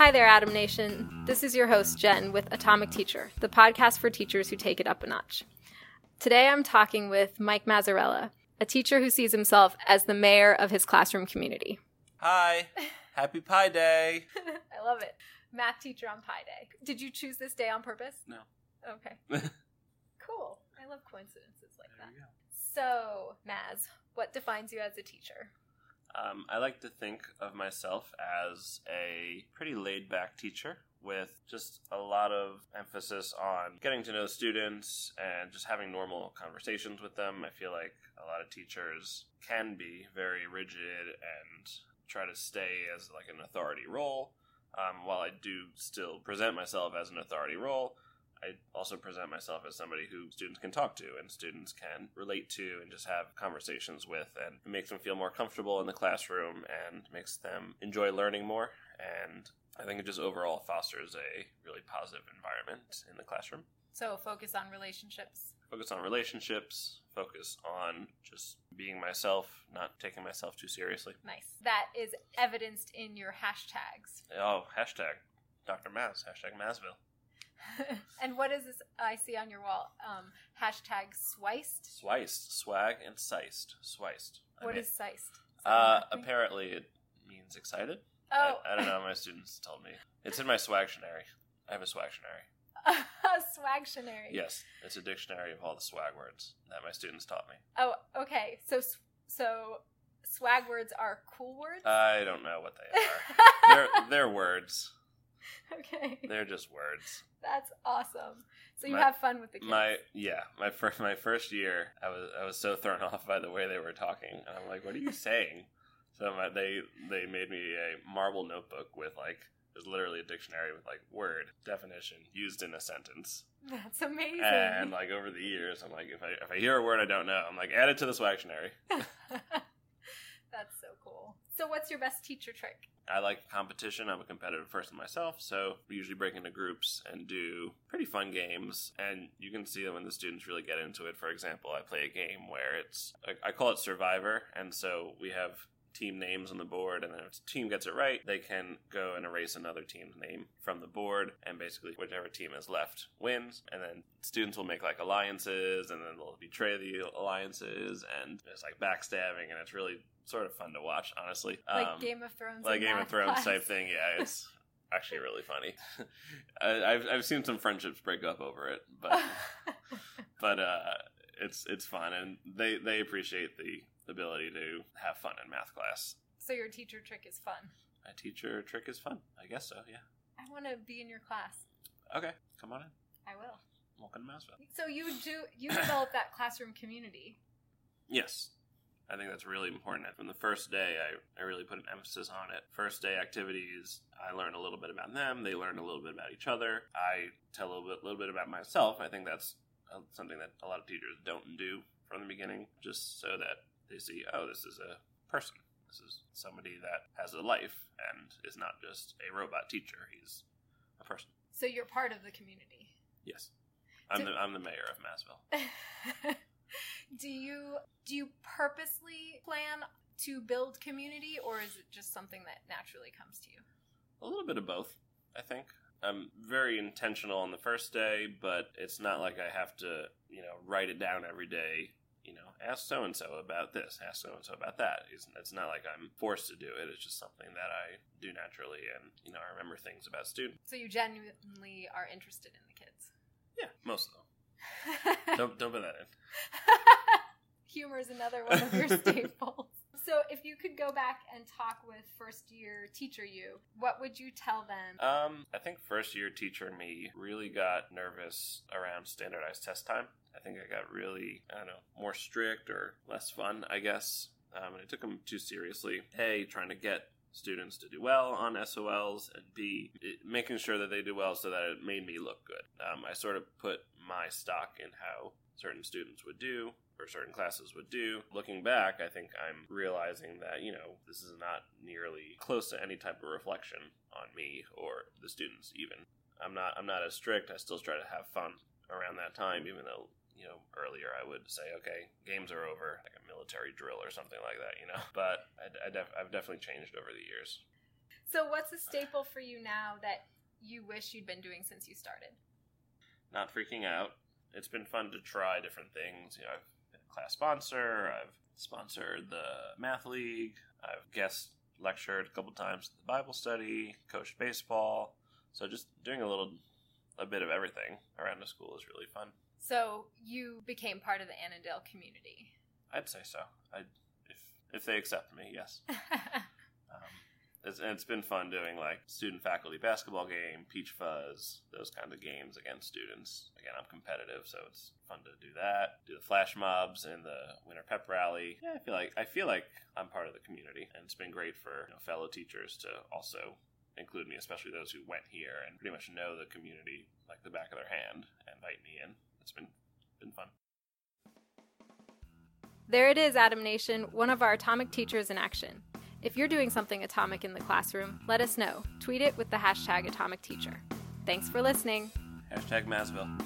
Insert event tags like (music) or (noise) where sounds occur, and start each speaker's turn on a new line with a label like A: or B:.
A: Hi there, Atom Nation. This is your host, Jen, with Atomic Teacher, the podcast for teachers who take it up a notch. Today I'm talking with Mike Mazzarella, a teacher who sees himself as the mayor of his classroom community.
B: Hi. Happy Pi Day. (laughs)
A: I love it. Math teacher on Pi Day. Did you choose this day on purpose?
B: No.
A: Okay. (laughs) cool. I love coincidences like
B: There
A: that. So, Maz, what defines you as a teacher?
B: Um, I like to think of myself as a pretty laid back teacher with just a lot of emphasis on getting to know students and just having normal conversations with them. I feel like a lot of teachers can be very rigid and try to stay as like an authority role. Um, while I do still present myself as an authority role, I also present myself as somebody who students can talk to and students can relate to and just have conversations with. And makes them feel more comfortable in the classroom and makes them enjoy learning more. And I think it just overall fosters a really positive environment in the classroom.
A: So, focus on relationships.
B: Focus on relationships, focus on just being myself, not taking myself too seriously.
A: Nice. That is evidenced in your hashtags.
B: Oh, hashtag Dr. Maz, hashtag Mazville. (laughs)
A: what is this I see on your wall? Um, hashtag swiced.
B: Swiced, swag, and siced. Swiced. I
A: What
B: mean-
A: is siced?
B: Uh, apparently it means excited.
A: Oh,
B: I, I don't know. My students told me it's in my swagtionary. I have a swagtionary. (laughs)
A: swagtionary.
B: Yes, it's a dictionary of all the swag words that my students taught me.
A: Oh, okay. So, s- so swag words are cool words.
B: I don't know what they are. (laughs) they're they're words. (laughs)
A: okay,
B: They're just words.
A: that's awesome. So you
B: My-
A: have fun with the kids.
B: My yeah, my first (laughs) my first year, I was I was so thrown (laughs) off by the way they were talking, and I'm like, "What are you saying?" So my, they they made me a marble notebook with like there's literally a dictionary with like word definition used in a sentence.
A: That's amazing.
B: And like over the years, I'm like, if I if I hear a word I don't know, I'm like, add it to the swagtionary.
A: So what's your best teacher trick?
B: I like competition. I'm a competitive person myself, so we usually break into groups and do pretty fun games. And you can see that when the students really get into it. For example, I play a game where it's I call it Survivor, and so we have team names on the board, and then if a team gets it right, they can go and erase another team's name from the board, and basically whichever team is left wins. And then students will make like alliances, and then they'll betray the alliances, and it's like backstabbing, and it's really sort of fun to watch, honestly.
A: Like
B: Um,
A: Game of Thrones.
B: like Game of Thrones
A: class.
B: type thing. Yeah, (laughs) it's actually really funny. (laughs) I, I've I've seen some friendships break up over it, but (laughs) but uh, it's it's fun, and they they appreciate the ability to have fun in math class.
A: so your teacher trick is fun.
B: A teacher trick is fun. I guess so. Yeah.
A: I want to be in your class.
B: Okay, come on in.
A: I will.
B: Welcome to Mazville.
A: So you do you develop that classroom community.
B: Yes. I think that's really important. From the first day, I, I really put an emphasis on it. First day activities, I learn a little bit about them. They learn a little bit about each other. I tell a little bit, little bit about myself. I think that's uh, something that a lot of teachers don't do from the beginning, just so that they see, oh, this is a person. This is somebody that has a life and is not just a robot teacher. He's a person.
A: So you're part of the community.
B: Yes. I'm,
A: So-
B: the, I'm the mayor of Mazville. (laughs)
A: do you do you purposely plan to build community or is it just something that naturally comes to you?
B: A little bit of both, I think. I'm very intentional on the first day, but it's not like I have to, you know, write it down every day. You know, ask so and so about this, ask so and so about that. It's, it's not like I'm forced to do it. It's just something that I do naturally, and you know, I remember things about students.
A: So you genuinely are interested in the kids.
B: Yeah, most of them. (laughs) Don't don't put that in. (laughs)
A: Humor is another one of your (laughs) staples. So, if you could go back and talk with first year teacher you, what would you tell them?
B: Um, I think first year teacher me really got nervous around standardized test time. I think I got really, I don't know, more strict or less fun, I guess. Um, and I took them too seriously. A, trying to get students to do well on SOLs, and B, it, making sure that they do well so that it made me look good. Um, I sort of put my stock in how certain students would do or certain classes would do. Looking back, I think I'm realizing that, you know, this is not nearly close to any type of reflection on me or the students even. I'm not I'm not as strict. I still try to have fun around that time even though you know, earlier I would say, okay, games are over, like a military drill or something like that, you know. (laughs) But I, I def- I've definitely changed over the years.
A: So, what's a staple for you now that you wish you'd been doing since you started?
B: Not freaking out. It's been fun to try different things. You know, I've been a class sponsor. I've sponsored the math league. I've guest lectured a couple times at the Bible study, coached baseball. So just doing a little, a bit of everything around the school is really fun.
A: So you became part of the Annandale community.
B: I'd say so. I, if if they accept me, yes. (laughs) it's, and it's been fun doing like student faculty basketball game, peach fuzz, those kind of games against students. Again, I'm competitive, so it's fun to do that. Do the flash mobs and the winter pep rally. Yeah, I feel like I feel like I'm part of the community, and it's been great for you know, fellow teachers to also include me, especially those who went here and pretty much know the community like the back of their hand and invite me in. It's been been fun.
A: There it is, Atom Nation, one of our atomic teachers in action. If you're doing something atomic in the classroom, let us know. Tweet it with the hashtag AtomicTeacher. Thanks for listening.
B: Hashtag Mazville.